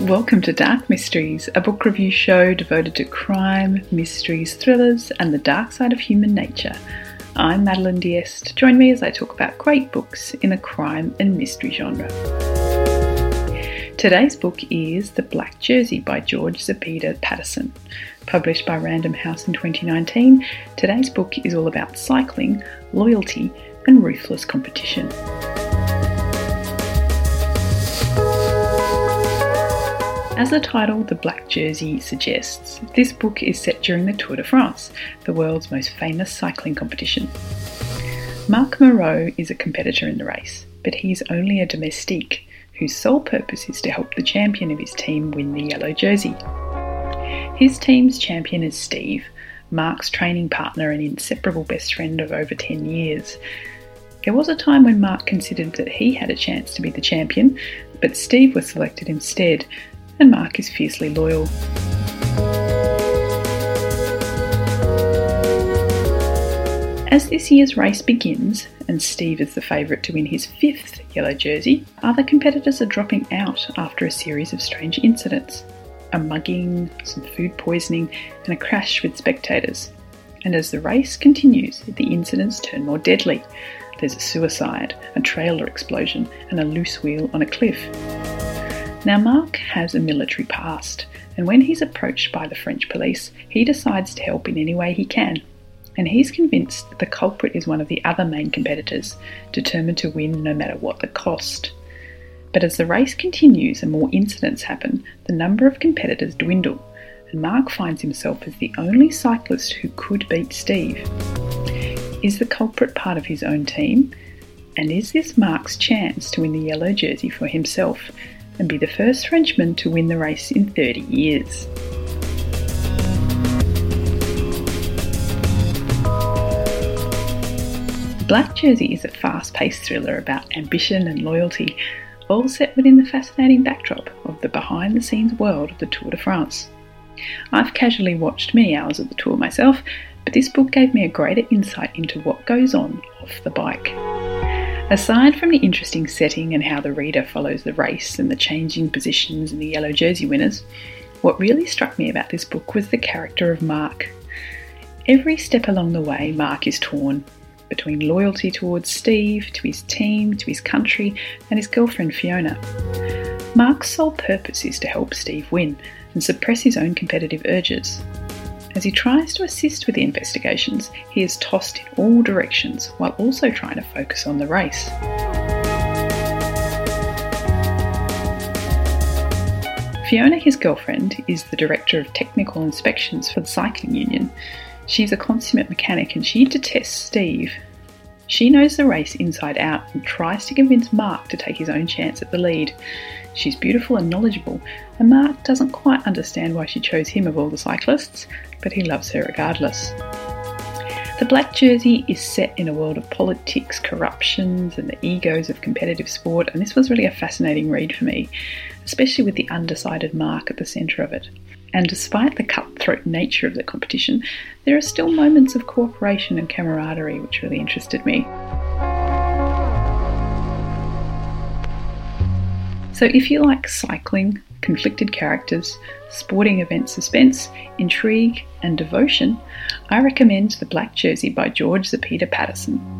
Welcome to Dark Mysteries, a book review show devoted to crime, mysteries, thrillers, and the dark side of human nature. I'm Madeline Diest. Join me as I talk about great books in the crime and mystery genre. Today's book is The Black Jersey by George Zepeda Patterson. Published by Random House in 2019, today's book is all about cycling, loyalty, and ruthless competition. As the title The Black Jersey suggests, this book is set during the Tour de France, the world's most famous cycling competition. Marc Moreau is a competitor in the race, but he is only a domestique whose sole purpose is to help the champion of his team win the yellow jersey. His team's champion is Steve, Marc's training partner and inseparable best friend of over 10 years. There was a time when Marc considered that he had a chance to be the champion, but Steve was selected instead and Marc is fiercely loyal. As this year's race begins, and Steve is the favourite to win his fifth yellow jersey, other competitors are dropping out after a series of strange incidents a mugging, some food poisoning, and a crash with spectators. And as the race continues, the incidents turn more deadly. There's a suicide, a trailer explosion, and a loose wheel on a cliff. Now, Marc has a military past, and when he's approached by the French police, he decides to help in any way he can. And he's convinced that the culprit is one of the other main competitors, determined to win no matter what the cost. But as the race continues and more incidents happen, the number of competitors dwindle, and Marc finds himself as the only cyclist who could beat Steve. Is the culprit part of his own team? And is this Marc's chance to win the yellow jersey for himself and be the first Frenchman to win the race in 30 years. Black Jersey is a fast paced thriller about ambition and loyalty, all set within the fascinating backdrop of the behind the scenes world of the Tour de France. I've casually watched many hours of the tour myself, but this book gave me a greater insight into what goes on off the bike. Aside from the interesting setting and how the reader follows the race and the changing positions and the yellow jersey winners, what really struck me about this book was the character of Marc. Every step along the way, Marc is torn between loyalty towards Steve, to his team, to his country, and his girlfriend Fiona. Marc's sole purpose is to help Steve win and suppress his own competitive urges. As he tries to assist with the investigations, he is tossed in all directions while also trying to focus on the race. Fiona, his girlfriend, is the Director of Technical Inspections for the Cycling Union. She's a consummate mechanic and she detests Steve. She knows the race inside out and tries to convince Marc to take his own chance at the lead. She's beautiful and knowledgeable, and Marc doesn't quite understand why she chose him of all the cyclists, but he loves her regardless. The Black Jersey is set in a world of politics, corruptions, and the egos of competitive sport, and this was really a fascinating read for me, especially with the undecided mark at the centre of it. And despite the cutthroat nature of the competition, there are still moments of cooperation and camaraderie which really interested me. So, if you like cycling, conflicted characters, sporting event suspense, intrigue, and devotion, I recommend The Black Jersey by George Zepeda Patterson.